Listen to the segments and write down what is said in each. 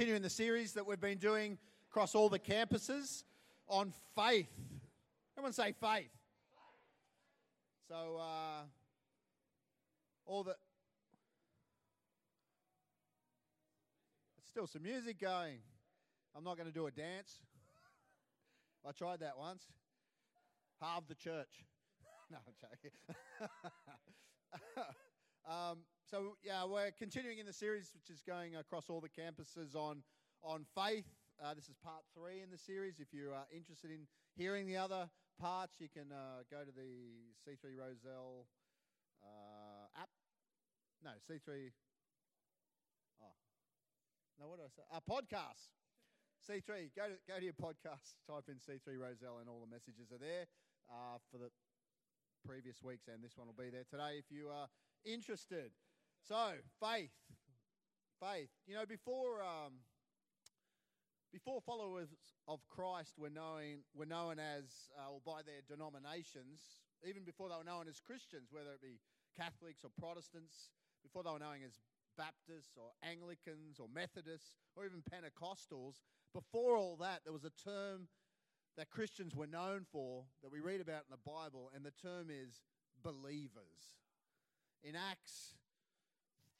Continuing the series that we've been doing across all the campuses on faith. Everyone say faith. So, uh, all the. Still some music going. I'm not going to do a dance. I tried that once. Halve the church. no, I'm joking. um, so yeah, we're continuing in the series, which is going across all the campuses on on faith. Uh, this is part three in the series. If you are interested in hearing the other parts, you can uh, go to the C3 Roselle uh, app. No, C3. Oh, no, what do I say? A podcast. C3. Go to go to your podcast. Type in C3 Roselle, and all the messages are there uh, for the previous weeks, and this one will be there today. If you are interested. So, faith. Faith. You know, before um, before followers of Christ were known were known as uh, or by their denominations, even before they were known as Christians, whether it be Catholics or Protestants, before they were known as Baptists or Anglicans or Methodists or even Pentecostals, before all that, there was a term that Christians were known for that we read about in the Bible, and the term is believers. In Acts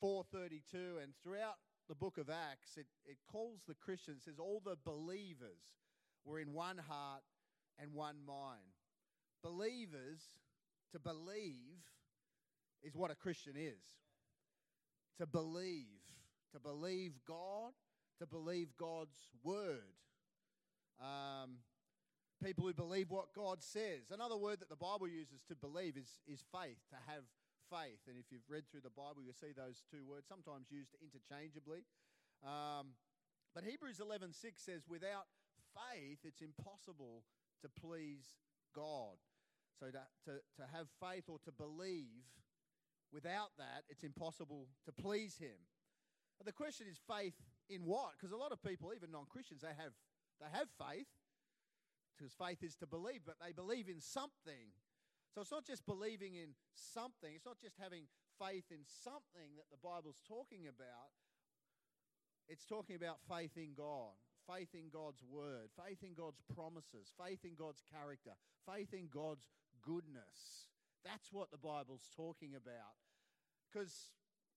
4.32 and throughout the book of Acts, it, it calls the Christians, says all the believers were in one heart and one mind. Believers, to believe, is what a Christian is. To believe. To believe God, to believe God's word. Um, people who believe what God says. Another word that the Bible uses to believe is, is faith, to have faith. And if you've read through the Bible, you'll see those two words sometimes used interchangeably. Um, but Hebrews 11:6 says, "Without faith, it's impossible to please God." So to, to, to have faith or to believe, without that, it's impossible to please Him. But the question is, faith in what? Because a lot of people, even non-Christians, they have they have faith because faith is to believe, but they believe in something so it's not just believing in something, it's not just having faith in something that the Bible's talking about. It's talking about faith in God, faith in God's word, faith in God's promises, faith in God's character, faith in God's goodness. That's what the Bible's talking about. Because,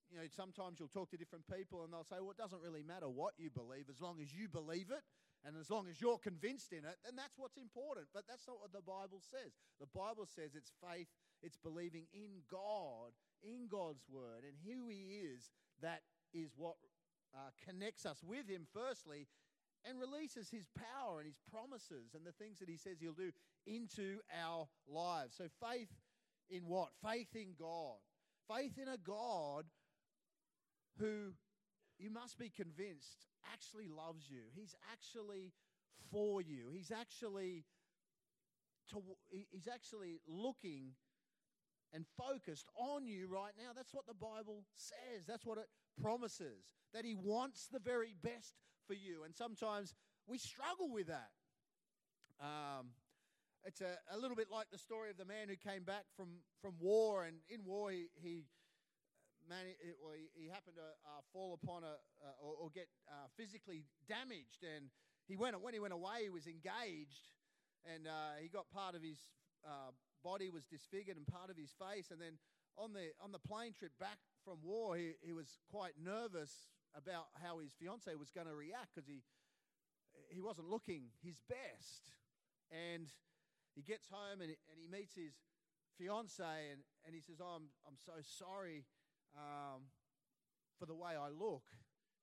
you know, sometimes you'll talk to different people and they'll say, well, it doesn't really matter what you believe as long as you believe it and as long as you're convinced in it, then that's what's important. But that's not what the Bible says. The Bible says it's faith, it's believing in God, in God's word, and who He is. That is what uh, connects us with Him, firstly, and releases His power and His promises and the things that He says He'll do into our lives. So, faith in what? Faith in God. Faith in a God who you must be convinced actually loves you. He's actually for you. He's actually to, he's actually looking and focused on you right now. That's what the Bible says. That's what it promises. That he wants the very best for you. And sometimes we struggle with that. Um, it's a, a little bit like the story of the man who came back from, from war, and in war he, he man, well, he, happened to uh, fall upon a uh, or, or, get uh, physically damaged, and he went when he went away, he was engaged, and uh, he got part of his uh, body was disfigured and part of his face, and then on the on the plane trip back from war, he, he was quite nervous about how his fiance was going to react because he he wasn't looking his best, and he gets home and, and he meets his fiance and, and he says, oh, I'm, I'm so sorry um, for the way I look.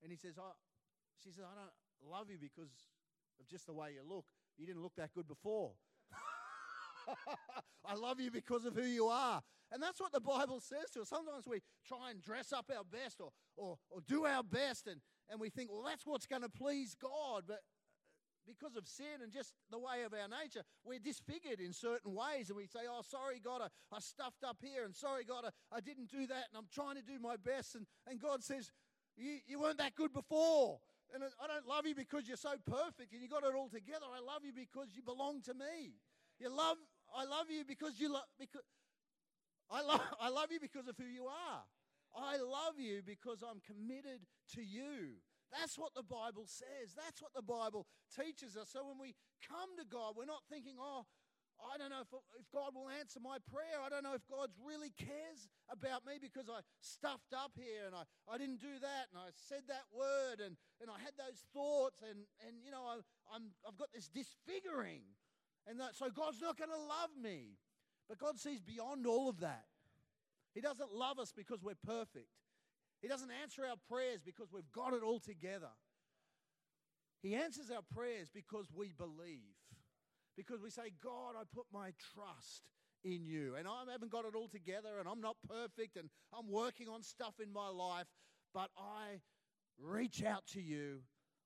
And he says, oh, she says, I don't love you because of just the way you look. You didn't look that good before. I love you because of who you are. And that's what the Bible says to us. Sometimes we try and dress up our best or, or, or do our best, and, and we think, well, that's what's going to please God. But because of sin and just the way of our nature, we're disfigured in certain ways. And we say, Oh, sorry, God, I, I stuffed up here. And sorry, God, I, I didn't do that. And I'm trying to do my best. And, and God says, you, you weren't that good before. And I don't love you because you're so perfect and you got it all together. I love you because you belong to me. You love, I love you because you love, because I love, I love you because of who you are. I love you because I'm committed to you. That's what the Bible says. That's what the Bible teaches us. So when we come to God, we're not thinking, oh, I don't know if, if God will answer my prayer. I don't know if God really cares about me because I stuffed up here and I, I didn't do that and I said that word and, and I had those thoughts and, and you know, I, I'm, I've got this disfiguring. And that, so God's not going to love me. But God sees beyond all of that. He doesn't love us because we're perfect. He doesn't answer our prayers because we've got it all together. He answers our prayers because we believe because we say, God, I put my trust in you. And I haven't got it all together and I'm not perfect and I'm working on stuff in my life, but I reach out to you.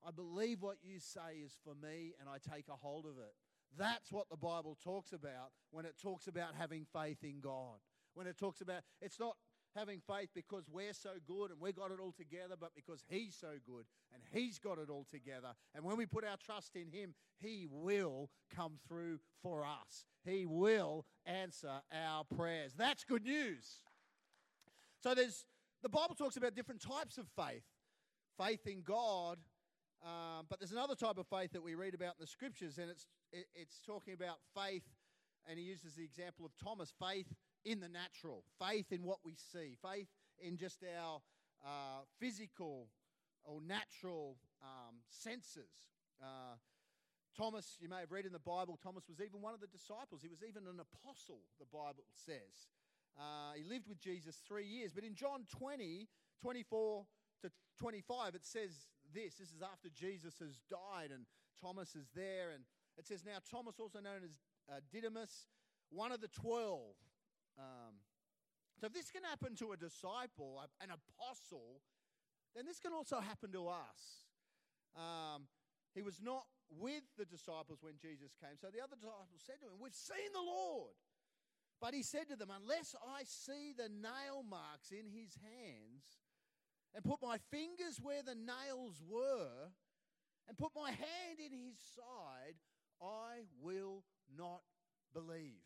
I believe what you say is for me and I take a hold of it. That's what the Bible talks about when it talks about having faith in God. When it talks about, it's not having faith because we're so good and we got it all together, but because He's so good and He's got it all together. And when we put our trust in Him, He will come through for us. He will answer our prayers. That's good news. So there's the Bible talks about different types of faith faith in God, um, but there's another type of faith that we read about in the scriptures, and it's, it, it's talking about faith, and he uses the example of Thomas faith in the natural, faith in what we see, faith in just our uh, physical or natural um, senses. Uh, Thomas, you may have read in the Bible, Thomas was even one of the disciples. He was even an apostle, the Bible says. Uh, he lived with Jesus three years. But in John 20, 24 to 25, it says this. This is after Jesus has died and Thomas is there. And it says, Now Thomas, also known as uh, Didymus, one of the twelve, um, so if this can happen to a disciple, an apostle, then this can also happen to us. Um, he was not with the disciples when Jesus came. So the other disciples said to him, We've seen the Lord. But he said to them, Unless I see the nail marks in his hands, and put my fingers where the nails were, and put my hand in his side, I will not believe.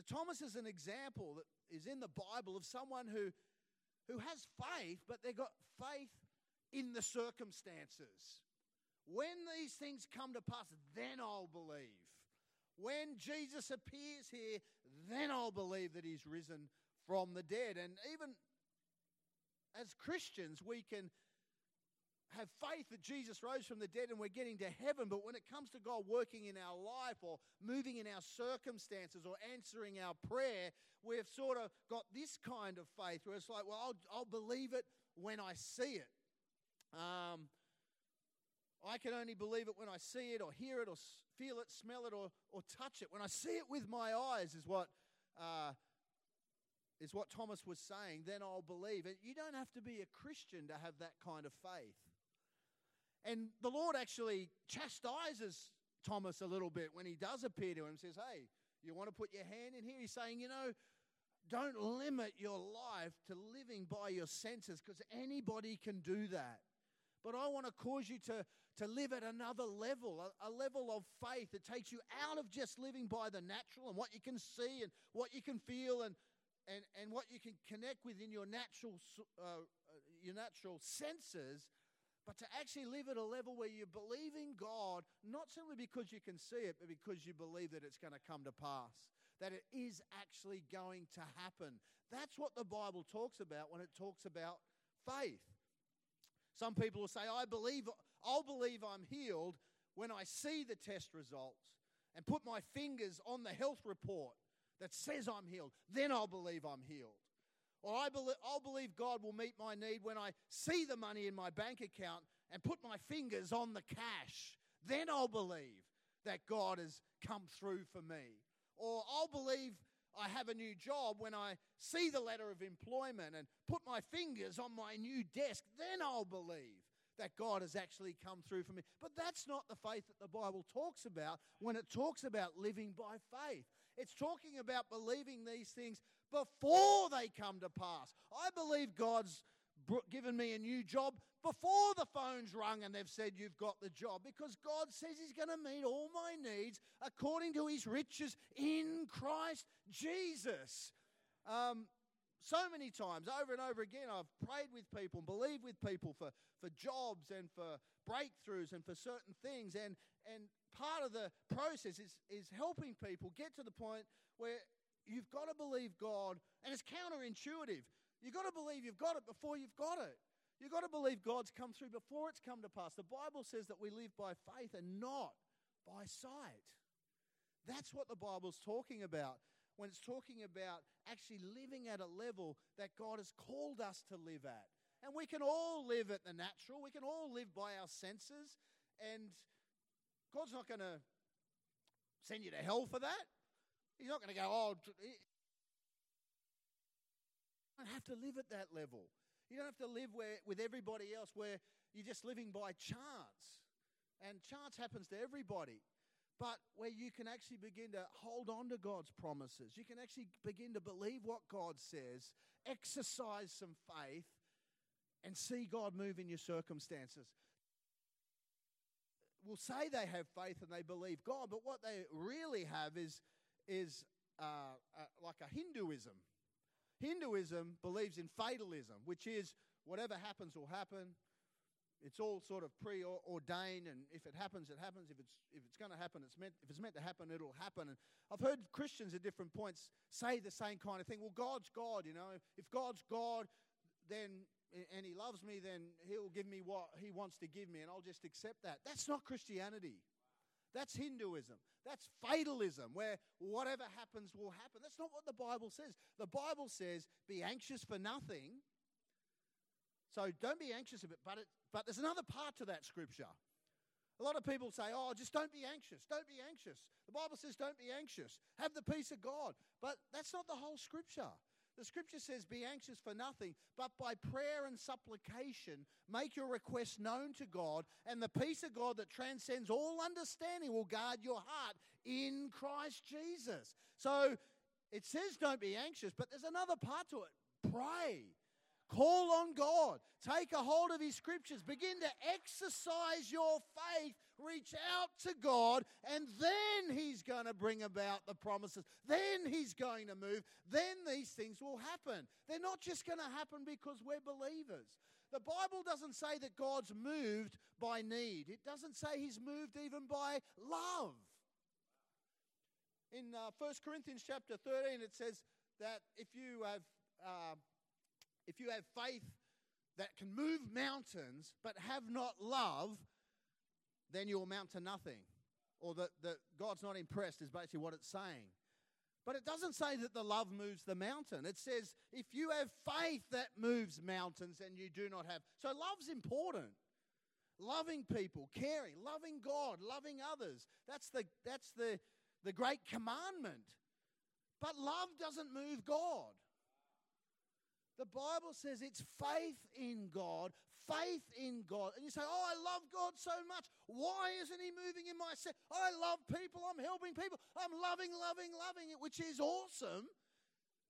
So Thomas is an example that is in the Bible of someone who, who has faith, but they've got faith in the circumstances. When these things come to pass, then I'll believe. When Jesus appears here, then I'll believe that he's risen from the dead. And even as Christians, we can have faith that Jesus rose from the dead and we're getting to heaven, but when it comes to God working in our life or moving in our circumstances or answering our prayer, we've sort of got this kind of faith where it's like, well, I'll, I'll believe it when I see it. Um, I can only believe it when I see it or hear it or feel it, smell it, or, or touch it. When I see it with my eyes, is what. Uh, is what Thomas was saying, then I'll believe. And you don't have to be a Christian to have that kind of faith. And the Lord actually chastises Thomas a little bit when he does appear to him and says, Hey, you want to put your hand in here? He's saying, You know, don't limit your life to living by your senses because anybody can do that. But I want to cause you to, to live at another level, a, a, level of faith that takes you out of just living by the natural and what you can see and what you can feel and, and, and what you can connect with in your natural, uh, uh your natural senses but to actually live at a level where you believe in God, not simply because you can see it, but because you believe that it's going to come to pass, that it is actually going to happen. That's what the Bible talks about when it talks about faith. Some people will say, I believe, I'll believe I'm healed when I see the test results and put my fingers on the health report that says I'm healed. Then I'll believe I'm healed. Or I believe, I'll believe God will meet my need when I see the money in my bank account and put my fingers on the cash. Then I'll believe that God has come through for me. Or I'll believe I have a new job when I see the letter of employment and put my fingers on my new desk. Then I'll believe that God has actually come through for me. But that's not the faith that the Bible talks about when it talks about living by faith. It's talking about believing these things before they come to pass. I believe God's given me a new job before the phone's rung and they've said you've got the job because God says He's going to meet all my needs according to His riches in Christ Jesus. Um, so many times, over and over again, I've prayed with people and believed with people for, for jobs and for breakthroughs and for certain things. And, and part of the process is, is helping people get to the point where you've got to believe God, and it's counterintuitive. You've got to believe you've got it before you've got it. You've got to believe God's come through before it's come to pass. The Bible says that we live by faith and not by sight. That's what the Bible's talking about when it's talking about actually living at a level that God has called us to live at. And we can all live at the natural, we can all live by our senses, and God's not going to send you to hell for that. He's not going to go, oh, you don't have to live at that level. You don't have to live where, with everybody else where you're just living by chance. And chance happens to everybody. But where you can actually begin to hold on to God's promises, you can actually begin to believe what God says, exercise some faith, and see God move in your circumstances. Will say they have faith and they believe God, but what they really have is, is uh, uh, like a Hinduism. Hinduism believes in fatalism, which is whatever happens will happen. It's all sort of preordained, and if it happens, it happens. If it's if it's going to happen, it's meant. If it's meant to happen, it'll happen. And I've heard Christians at different points say the same kind of thing. Well, God's God, you know. If God's God, then and He loves me, then He'll give me what He wants to give me, and I'll just accept that. That's not Christianity. That's Hinduism. That's fatalism, where whatever happens will happen. That's not what the Bible says. The Bible says, be anxious for nothing. So don't be anxious about it, but, it, but there's another part to that scripture. A lot of people say, oh, just don't be anxious. Don't be anxious. The Bible says, don't be anxious. Have the peace of God. But that's not the whole scripture. The scripture says, Be anxious for nothing, but by prayer and supplication, make your requests known to God, and the peace of God that transcends all understanding will guard your heart in Christ Jesus. So it says, Don't be anxious, but there's another part to it pray. Call on God. Take a hold of His scriptures. Begin to exercise your faith. Reach out to God, and then He's going to bring about the promises. Then He's going to move. Then these things will happen. They're not just going to happen because we're believers. The Bible doesn't say that God's moved by need, it doesn't say He's moved even by love. In uh, 1 Corinthians chapter 13, it says that if you have. Uh, if you have faith that can move mountains but have not love, then you'll amount to nothing. Or that, that God's not impressed is basically what it's saying. But it doesn't say that the love moves the mountain. It says if you have faith that moves mountains and you do not have. So love's important. Loving people, caring, loving God, loving others. That's the, that's the, the great commandment. But love doesn't move God. The Bible says it's faith in God, faith in God. And you say, Oh, I love God so much. Why isn't He moving in my set? Oh, I love people. I'm helping people. I'm loving, loving, loving it, which is awesome.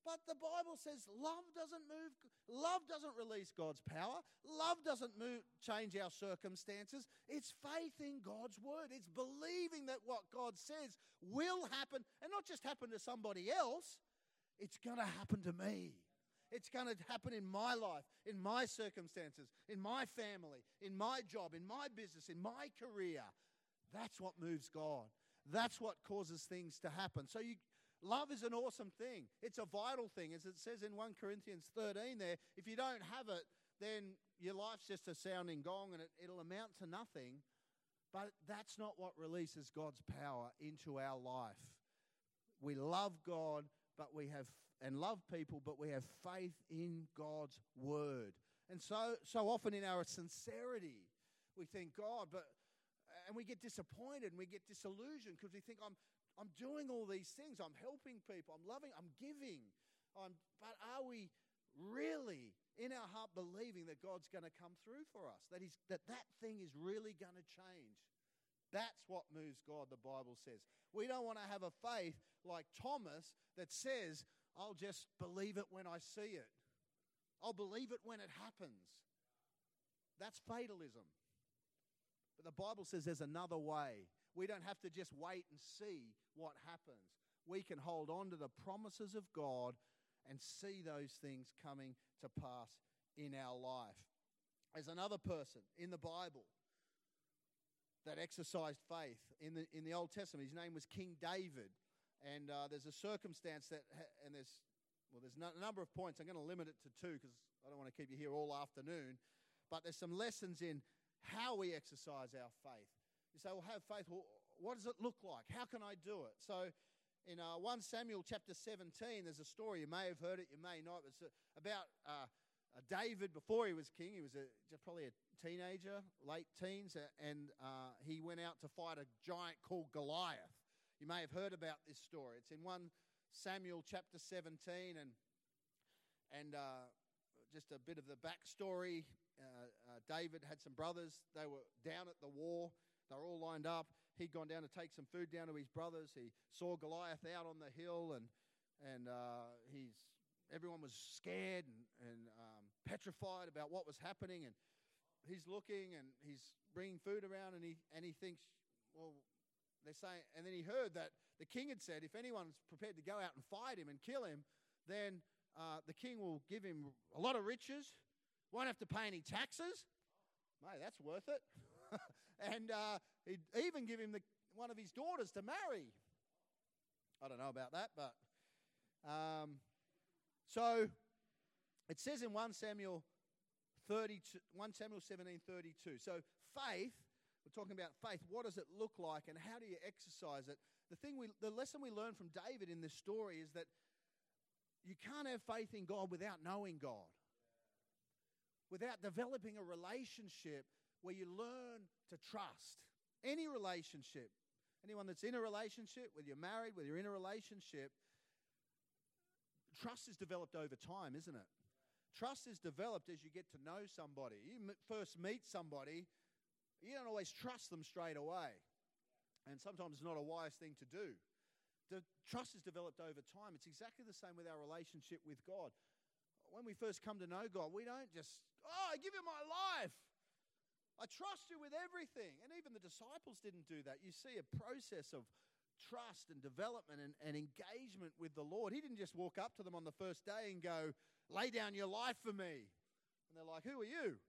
But the Bible says love doesn't move, love doesn't release God's power. Love doesn't move, change our circumstances. It's faith in God's word. It's believing that what God says will happen and not just happen to somebody else, it's going to happen to me. It's going to happen in my life, in my circumstances, in my family, in my job, in my business, in my career. That's what moves God. That's what causes things to happen. So you, love is an awesome thing. It's a vital thing. As it says in 1 Corinthians 13 there, if you don't have it, then your life's just a sounding gong and it, it'll amount to nothing. But that's not what releases God's power into our life. We love God, but we have and love people, but we have faith in God's word. And so, so often in our sincerity, we think, God, but, and we get disappointed and we get disillusioned because we think, I'm, I'm doing all these things. I'm helping people. I'm loving. I'm giving. I'm, but are we really in our heart believing that God's going to come through for us? That, he's, that that thing is really going to change? That's what moves God, the Bible says. We don't want to have a faith like Thomas that says, I'll just believe it when I see it. I'll believe it when it happens. That's fatalism. But the Bible says there's another way. We don't have to just wait and see what happens. We can hold on to the promises of God and see those things coming to pass in our life. There's another person in the Bible that exercised faith in the, in the Old Testament. His name was King David. And uh, there's a circumstance that, ha- and there's, well, there's a number of points. I'm going to limit it to two because I don't want to keep you here all afternoon. But there's some lessons in how we exercise our faith. You say, well, have faith. Well, what does it look like? How can I do it? So, in uh, 1 Samuel chapter 17, there's a story. You may have heard it, you may not. It's uh, about uh, uh, David before he was king. He was a, probably a teenager, late teens, and uh, he went out to fight a giant called Goliath. You may have heard about this story. It's in 1 Samuel chapter 17, and, and uh, just a bit of the backstory. Uh, uh, David had some brothers. They were down at the war. They were all lined up. He'd gone down to take some food down to his brothers. He saw Goliath out on the hill, and, and uh, he's, everyone was scared and, and um, petrified about what was happening. And he's looking and he's bringing food around, and he, and he thinks, well, they're saying, and then he heard that the king had said, if anyone's prepared to go out and fight him and kill him, then uh, the king will give him a lot of riches, won't have to pay any taxes. Mate, that's worth it. and uh, he'd even give him the, one of his daughters to marry. I don't know about that, but um, so it says in 1 Samuel 32, 1 Samuel 17 32. So faith we're talking about faith. What does it look like and how do you exercise it? The, thing we, the lesson we learn from David in this story is that you can't have faith in God without knowing God, without developing a relationship where you learn to trust. Any relationship, anyone that's in a relationship, whether you're married, whether you're in a relationship, trust is developed over time, isn't it? Trust is developed as you get to know somebody. You first meet somebody, you don't always trust them straight away. And sometimes it's not a wise thing to do. The trust is developed over time. It's exactly the same with our relationship with God. When we first come to know God, we don't just, oh, I give you my life. I trust you with everything. And even the disciples didn't do that. You see a process of trust and development and, and engagement with the Lord. He didn't just walk up to them on the first day and go, lay down your life for me. And they're like, who are you?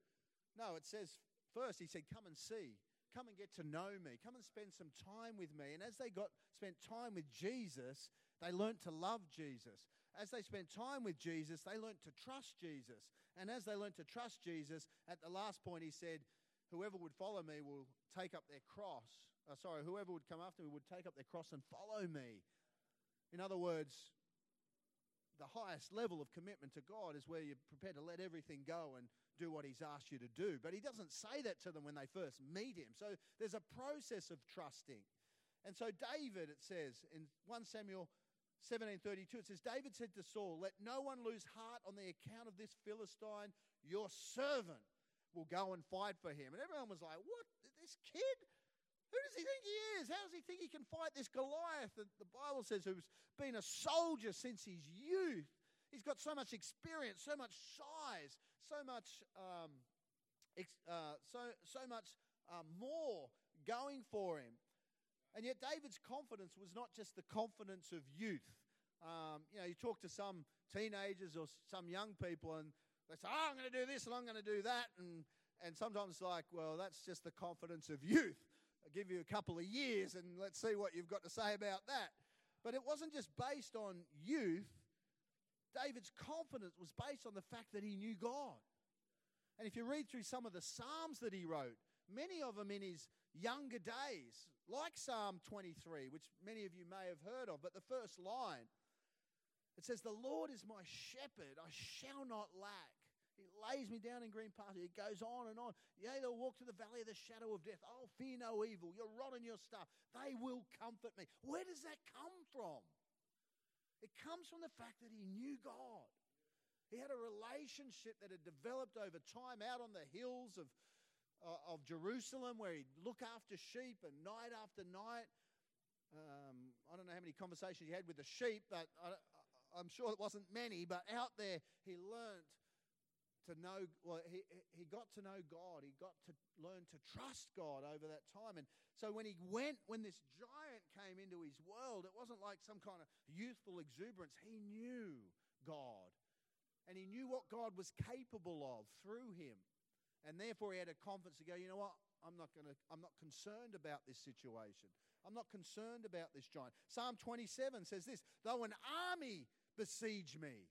No, it says First, he said, Come and see. Come and get to know me. Come and spend some time with me. And as they got spent time with Jesus, they learnt to love Jesus. As they spent time with Jesus, they learnt to trust Jesus. And as they learnt to trust Jesus, at the last point, he said, Whoever would follow me will take up their cross. Uh, sorry, whoever would come after me would take up their cross and follow me. In other words, the highest level of commitment to God is where you're prepared to let everything go and do what he's asked you to do. But he doesn't say that to them when they first meet him. So there's a process of trusting. And so David, it says in 1 Samuel 17:32, it says, David said to Saul, Let no one lose heart on the account of this Philistine. Your servant will go and fight for him. And everyone was like, What? This kid? Who does he think he is? How does he think he can fight this Goliath? The, the Bible says who's been a soldier since his youth. He's got so much experience, so much size, so much, um, ex- uh, so, so much uh, more going for him. And yet, David's confidence was not just the confidence of youth. Um, you know, you talk to some teenagers or some young people, and they say, "Oh, I'm going to do this and I'm going to do that," and and sometimes it's like, well, that's just the confidence of youth. Give you a couple of years, and let's see what you've got to say about that. But it wasn't just based on youth. David's confidence was based on the fact that he knew God. And if you read through some of the Psalms that he wrote, many of them in his younger days, like Psalm 23, which many of you may have heard of, but the first line, it says, The Lord is my shepherd, I shall not lack. He lays me down in green pastures. It goes on and on. Yea, they'll walk to the valley of the shadow of death. I'll fear no evil. Your rod and your staff, they will comfort me. Where does that come from? It comes from the fact that he knew God. He had a relationship that had developed over time out on the hills of, uh, of Jerusalem where he'd look after sheep and night after night. Um, I don't know how many conversations he had with the sheep, but I, I'm sure it wasn't many. But out there, he learned to know, well, he, he got to know God. He got to learn to trust God over that time. And so when he went, when this giant came into his world, it wasn't like some kind of youthful exuberance. He knew God. And he knew what God was capable of through him. And therefore, he had a confidence to go, you know what? I'm not going to, I'm not concerned about this situation. I'm not concerned about this giant. Psalm 27 says this though an army besiege me,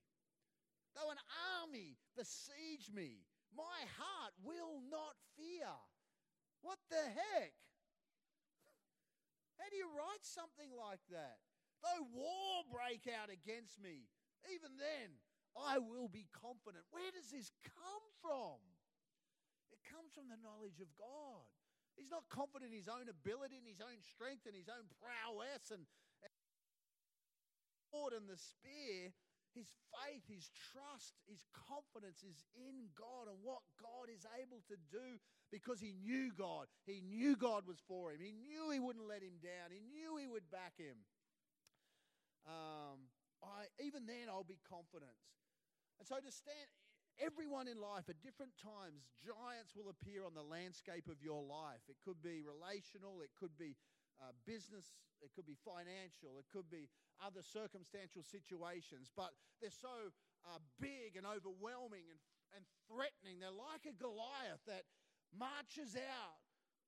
though an army besiege me, my heart will not fear. What the heck? How do you write something like that? Though war break out against me, even then I will be confident. Where does this come from? It comes from the knowledge of God. He's not confident in his own ability and his own strength and his own prowess and, and the sword and the spear. His faith, his trust, his confidence is in God and what God is able to do because he knew God. He knew God was for him. He knew he wouldn't let him down. He knew he would back him. Um, I, even then, I'll be confident. And so to stand, everyone in life at different times, giants will appear on the landscape of your life. It could be relational, it could be uh, business, it could be financial, it could be other circumstantial situations, but they're so uh, big and overwhelming and, and threatening. They're like a Goliath that marches out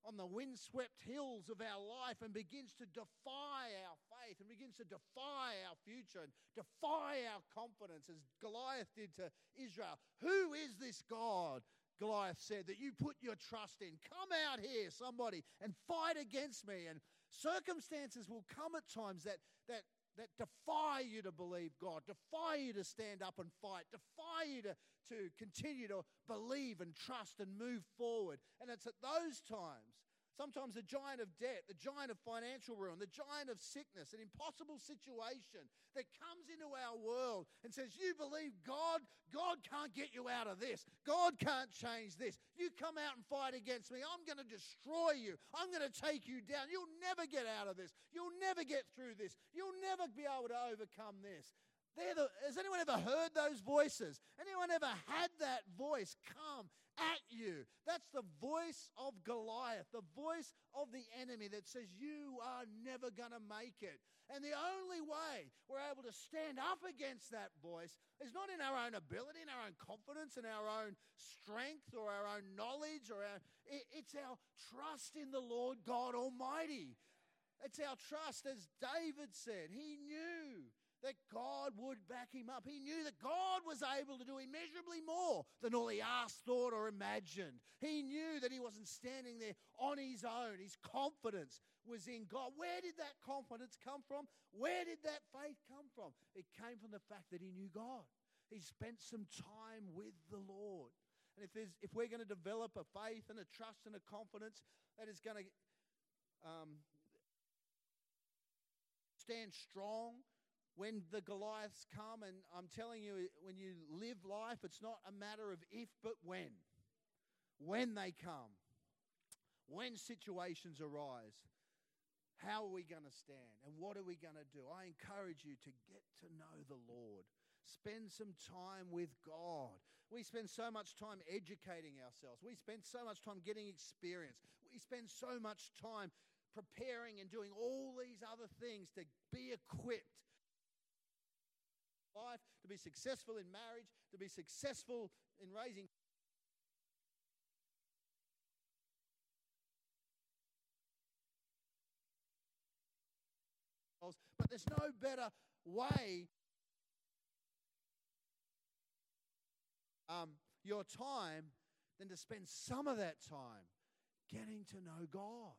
on the windswept hills of our life and begins to defy our faith and begins to defy our future and defy our confidence as Goliath did to Israel. Who is this God? Goliath said, that you put your trust in. Come out here, somebody, and fight against me. And circumstances will come at times that, that, that defy you to believe God, defy you to stand up and fight, defy you to, to continue to believe and trust and move forward. And it's at those times Sometimes the giant of debt, the giant of financial ruin, the giant of sickness, an impossible situation that comes into our world and says, You believe God? God can't get you out of this. God can't change this. You come out and fight against me. I'm going to destroy you. I'm going to take you down. You'll never get out of this. You'll never get through this. You'll never be able to overcome this. The, has anyone ever heard those voices? Anyone ever had that voice come at you? That's the voice of Goliath, the voice of the enemy that says, You are never going to make it. And the only way we're able to stand up against that voice is not in our own ability, in our own confidence, in our own strength, or our own knowledge, or our, it, it's our trust in the Lord God Almighty. It's our trust, as David said. He knew that God would back him up. He knew that God was able to do immeasurably more than all he asked, thought, or imagined. He knew that he wasn't standing there on his own. His confidence was in God. Where did that confidence come from? Where did that faith come from? It came from the fact that he knew God. He spent some time with the Lord. And if, there's, if we're going to develop a faith and a trust and a confidence that is going to um, stand strong when the Goliaths come, and I'm telling you, when you live life, it's not a matter of if, but when. When they come, when situations arise, how are we going to stand and what are we going to do? I encourage you to get to know the Lord. Spend some time with God. We spend so much time educating ourselves. We spend so much time getting experience. We spend so much time preparing and doing all these other things to be equipped life, to be successful in marriage, to be successful in raising. But there's no better way um, your time than to spend some of that time getting to know God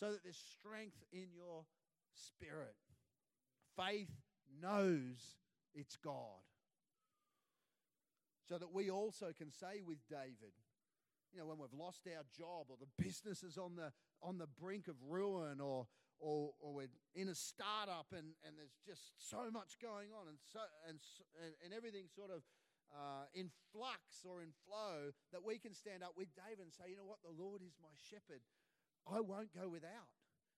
so that there's strength in your spirit. Faith knows it's God. So that we also can say with David, you know, when we've lost our job or the business is on the, on the brink of ruin or, or, or we're in a startup and, and there's just so much going on and, so, and, and, everything sort of uh, in flux or in flow, that we can stand up with David and say, you know what, the Lord is my shepherd. I won't go without.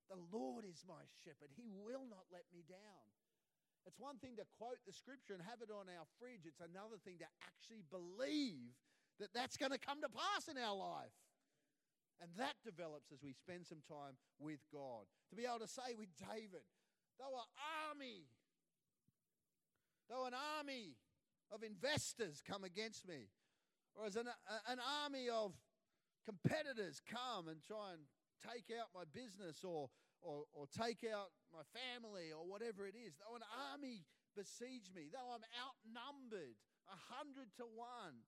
The Lord is my shepherd. He will not let me down. It's one thing to quote the scripture and have it on our fridge, it's another thing to actually believe that that's going to come to pass in our life. And that develops as we spend some time with God. To be able to say with David, though an army though an army of investors come against me, or as an, an army of competitors come and try and take out my business or, or, or take out my family or whatever it is, though an army besiege me, though I'm outnumbered a hundred to one,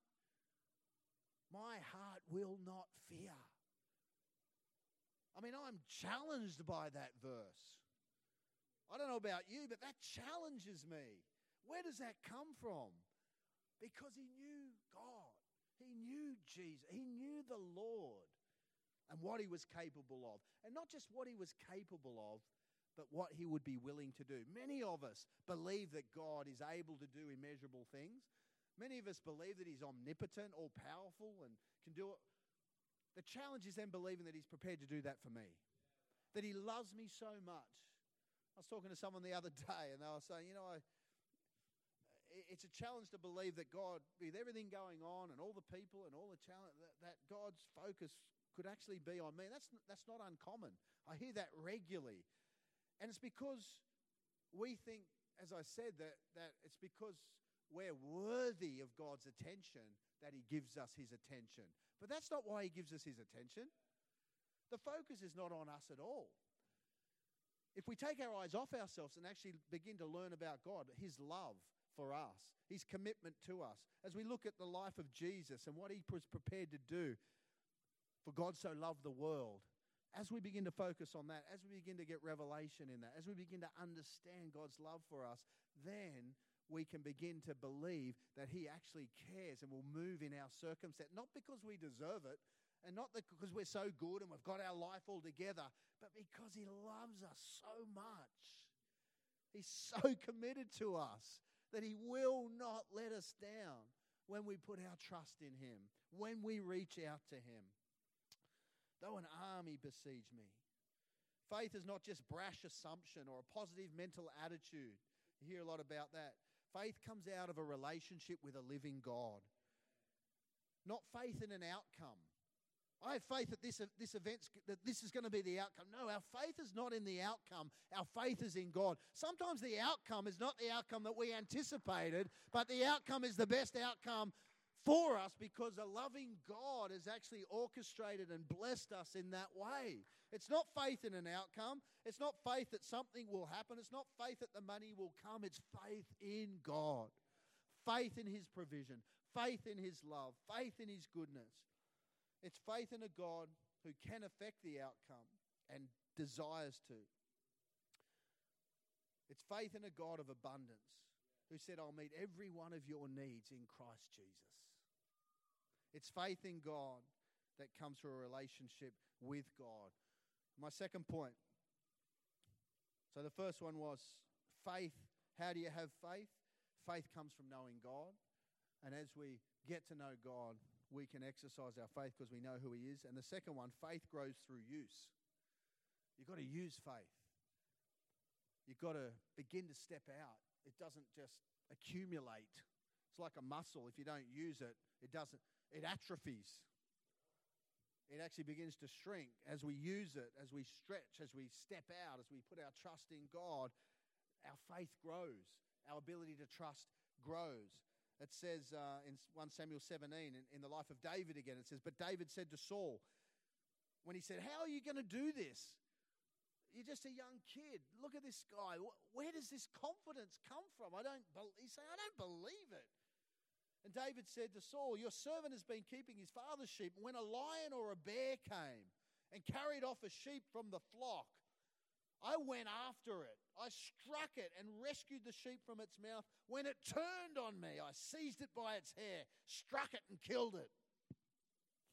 my heart will not fear. I mean, I'm challenged by that verse. I don't know about you, but that challenges me. Where does that come from? Because he knew God, he knew Jesus, he knew the Lord and what he was capable of. And not just what he was capable of, but what he would be willing to do. Many of us believe that God is able to do immeasurable things. Many of us believe that he's omnipotent, all powerful, and can do it. The challenge is then believing that he's prepared to do that for me, that he loves me so much. I was talking to someone the other day, and they were saying, you know, I, it's a challenge to believe that God, with everything going on and all the people and all the challenge, that, that God's focus could actually be on me. That's, that's not uncommon. I hear that regularly. And it's because we think, as I said, that, that it's because we're worthy of God's attention that He gives us His attention. But that's not why he gives us his attention. The focus is not on us at all. If we take our eyes off ourselves and actually begin to learn about God, his love for us, his commitment to us, as we look at the life of Jesus and what he was prepared to do, for God so loved the world, as we begin to focus on that, as we begin to get revelation in that, as we begin to understand God's love for us, then we can begin to believe that He actually cares and will move in our circumstance, not because we deserve it and not because we're so good and we've got our life all together, but because He loves us so much. He's so committed to us that He will not let us down when we put our trust in Him, when we reach out to Him. Though an army besiege me. Faith is not just brash assumption or a positive mental attitude. You hear a lot about that. Faith comes out of a relationship with a living God, not faith in an outcome. I have faith that this, this event's that this is going to be the outcome. No, our faith is not in the outcome. Our faith is in God. Sometimes the outcome is not the outcome that we anticipated, but the outcome is the best outcome for us because a loving God has actually orchestrated and blessed us in that way. It's not faith in an outcome. It's not faith that something will happen. It's not faith that the money will come. It's faith in God, faith in His provision, faith in His love, faith in His goodness. It's faith in a God who can affect the outcome and desires to. It's faith in a God of abundance who said, I'll meet every one of your needs in Christ Jesus. It's faith in God that comes through a relationship with God. My second point. So the first one was faith. How do you have faith? Faith comes from knowing God. And as we get to know God, we can exercise our faith because we know who He is. And the second one, faith grows through use. You've got to use faith. You've got to begin to step out. It doesn't just accumulate. It's like a muscle. If you don't use it, it doesn't, it atrophies it actually begins to shrink as we use it, as we stretch, as we step out, as we put our trust in God. Our faith grows, our ability to trust grows. It says uh, in 1 Samuel 17, in, in the life of David again, it says, But David said to Saul, when he said, How are you going to do this? You're just a young kid. Look at this guy. Where does this confidence come from? I don't. He's saying, I don't believe it. And David said to Saul, Your servant has been keeping his father's sheep. When a lion or a bear came and carried off a sheep from the flock, I went after it. I struck it and rescued the sheep from its mouth. When it turned on me, I seized it by its hair, struck it, and killed it.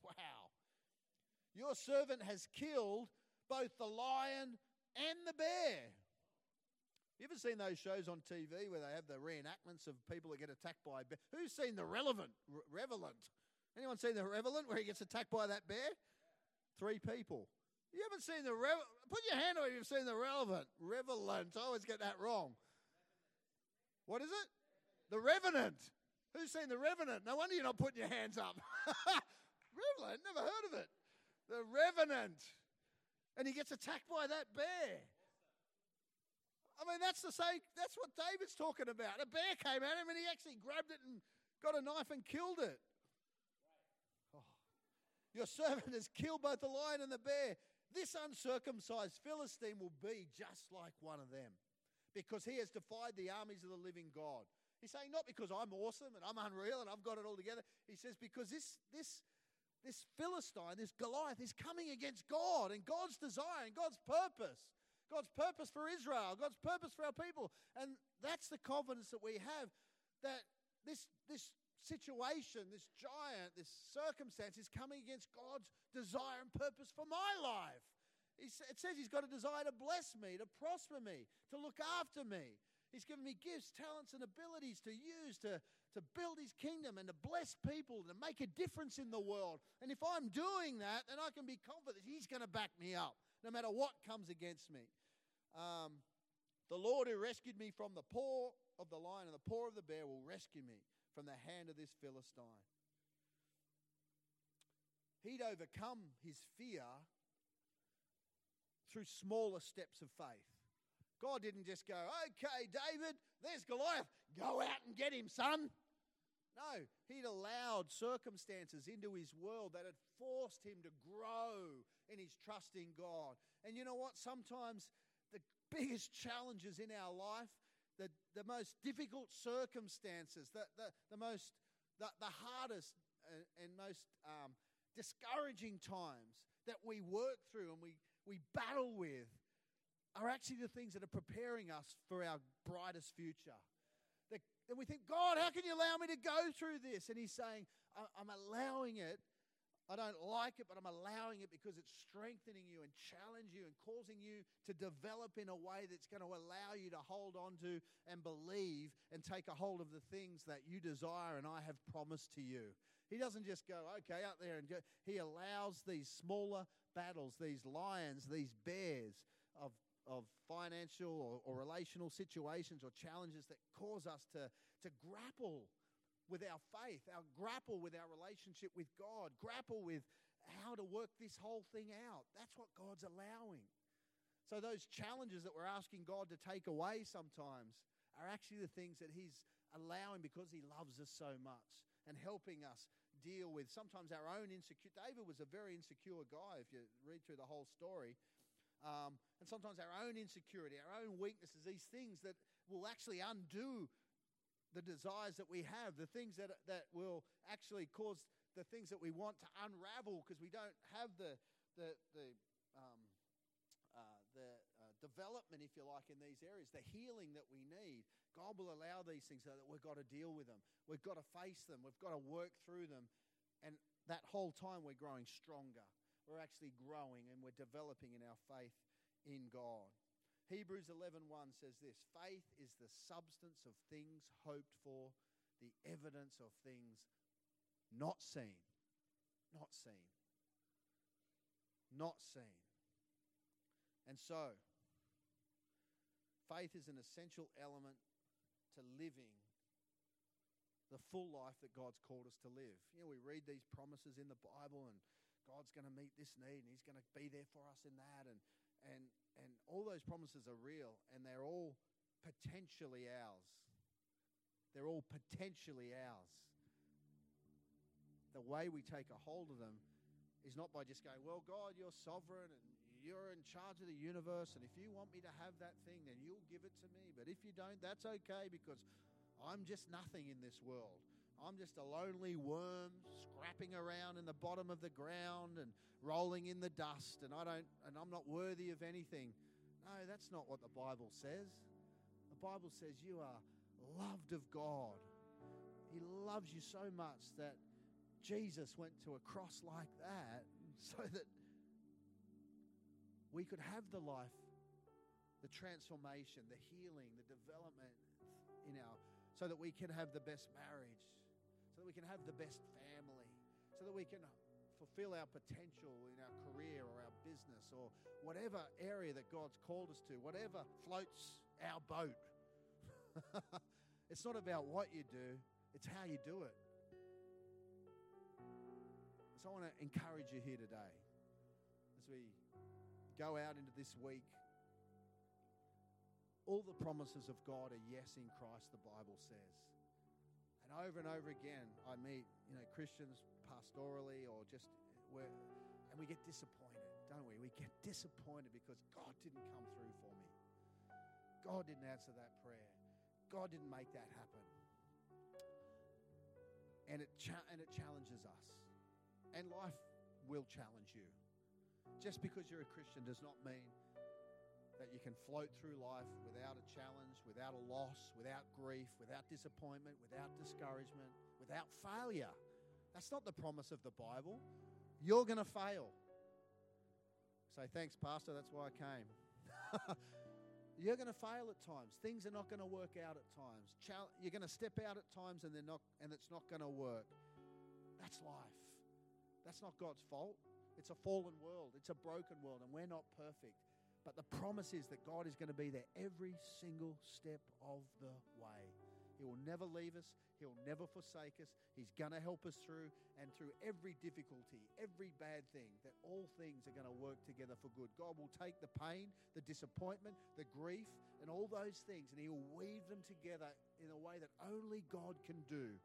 Wow. Your servant has killed both the lion and the bear. You ever seen those shows on TV where they have the reenactments of people that get attacked by a bear? Who's seen the relevant, re-? Anyone seen the Revenant where he gets attacked by that bear? Three people. You haven't seen the Rev- Put your hand up if you've seen the relevant. Revenant. I always get that wrong. What is it? The Revenant. Who's seen the Revenant? No wonder you're not putting your hands up. Revenant, never heard of it. The Revenant. And he gets attacked by that bear. I mean, that's the same, that's what David's talking about. A bear came at him and he actually grabbed it and got a knife and killed it. Oh. Your servant has killed both the lion and the bear. This uncircumcised Philistine will be just like one of them because he has defied the armies of the living God. He's saying, not because I'm awesome and I'm unreal and I've got it all together. He says, because this, this, this Philistine, this Goliath, is coming against God and God's desire and God's purpose. God's purpose for Israel, God's purpose for our people. And that's the confidence that we have that this, this situation, this giant, this circumstance is coming against God's desire and purpose for my life. It says He's got a desire to bless me, to prosper me, to look after me. He's given me gifts, talents, and abilities to use to, to build his kingdom and to bless people, and to make a difference in the world. And if I'm doing that, then I can be confident he's going to back me up no matter what comes against me. Um, the Lord who rescued me from the paw of the lion and the paw of the bear will rescue me from the hand of this Philistine. He'd overcome his fear through smaller steps of faith. God didn't just go, okay, David, there's Goliath. Go out and get him, son. No, he'd allowed circumstances into his world that had forced him to grow in his trust in God. And you know what? Sometimes the biggest challenges in our life, the, the most difficult circumstances, the, the, the most, the, the hardest and, most um, discouraging times that we work through and we, we battle with are actually the things that are preparing us for our brightest future. And we think, God, how can you allow me to go through this? And He's saying, I'm allowing it I don't like it, but I'm allowing it because it's strengthening you and challenging you and causing you to develop in a way that's going to allow you to hold on to and believe and take a hold of the things that you desire and I have promised to you. He doesn't just go, okay, out there and go. He allows these smaller battles, these lions, these bears of, of financial or, or relational situations or challenges that cause us to, to grapple with our faith, our grapple with our relationship with God, grapple with how to work this whole thing out. That's what God's allowing. So, those challenges that we're asking God to take away sometimes are actually the things that He's allowing because He loves us so much and helping us deal with sometimes our own insecure. David was a very insecure guy, if you read through the whole story. Um, and sometimes our own insecurity, our own weaknesses, these things that will actually undo the desires that we have, the things that, that will actually cause the things that we want to unravel because we don't have the, the, the, um, uh, the uh, development, if you like, in these areas, the healing that we need. God will allow these things so that we've got to deal with them. We've got to face them. We've got to work through them. And that whole time we're growing stronger. We're actually growing and we're developing in our faith in God. Hebrews 11:1 says this, faith is the substance of things hoped for, the evidence of things not seen. Not seen. Not seen. And so, faith is an essential element to living the full life that God's called us to live. You know, we read these promises in the Bible and God's going to meet this need and He's going to be there for us in that. And, and, and all those promises are real and they're all potentially ours. They're all potentially ours. The way we take a hold of them is not by just going, Well, God, you're sovereign and you're in charge of the universe, and if you want me to have that thing, then you'll give it to me. But if you don't, that's okay because I'm just nothing in this world. I'm just a lonely worm scrapping around in the bottom of the ground and rolling in the dust and I don't and I'm not worthy of anything. No, that's not what the Bible says. The Bible says you are loved of God. He loves you so much that Jesus went to a cross like that so that we could have the life, the transformation, the healing, the development in our so that we can have the best marriage, so that we can have the best family, so that we can uh, fulfill our potential in our career or our business or whatever area that God's called us to, whatever floats our boat. it's not about what you do, it's how you do it. So I want to encourage you here today as we go out into this week all the promises of God are yes in Christ, the Bible says. And over and over again, I meet, you know, Christians pastorally or just where, and we get disappointed, don't we? We get disappointed because God didn't come through for me. God didn't answer that prayer. God didn't make that happen. And it, cha- and it challenges us. And life will challenge you. Just because you're a Christian does not mean that you can float through life without a challenge, without a loss, without grief, without disappointment, without discouragement, without failure. That's not the promise of the Bible. You're going to fail. Say, thanks, Pastor, that's why I came. You're going to fail at times. Things are not going to work out at times. You're going to step out at times and they're not and it's not going to work. That's life. That's not God's fault. It's a fallen world. It's a broken world and we're not perfect. But the promise is that God is going to be there every single step of the way. He will never leave us. He'll never forsake us. He's going to help us through and through every difficulty, every bad thing, that all things are going to work together for good. God will take the pain, the disappointment, the grief, and all those things, and He'll weave them together in a way that only God can do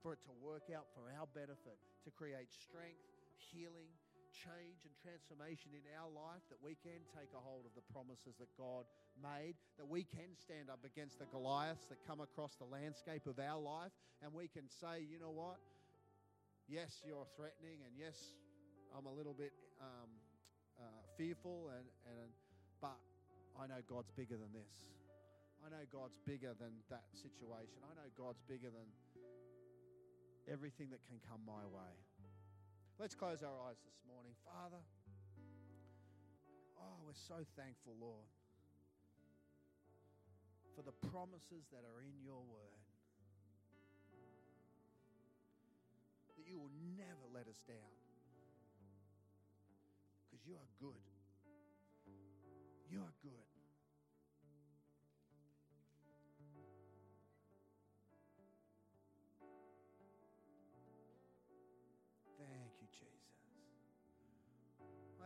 for it to work out for our benefit, to create strength, healing, change and transformation in our life, that we can take a hold of the promises that God made, that we can stand up against the Goliaths that come across the landscape of our life, and we can say, you know what? Yes, you're threatening, and yes, I'm a little bit um, uh, fearful, and, and but I know God's bigger than this. I know God's bigger than that situation. I know God's bigger than everything that can come my way. Let's close our eyes this morning. Father, oh, we're so thankful, Lord, for the promises that are in your word. That you will never let us down. Because you are good. You are good.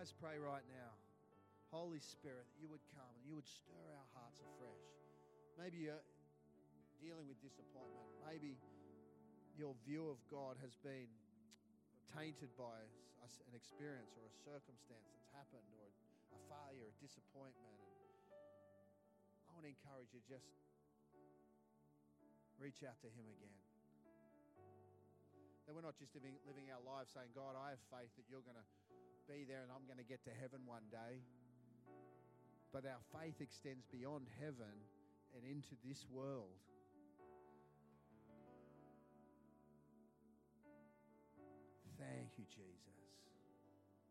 Let's pray right now. Holy Spirit, that you would come and you would stir our hearts afresh. Maybe you're dealing with disappointment. Maybe your view of God has been tainted by an experience or a circumstance that's happened or a failure, a disappointment. And I want to encourage you just reach out to Him again. That we're not just living, living our lives saying, God, I have faith that you're going to be there and I'm going to get to heaven one day. But our faith extends beyond heaven and into this world. Thank you, Jesus.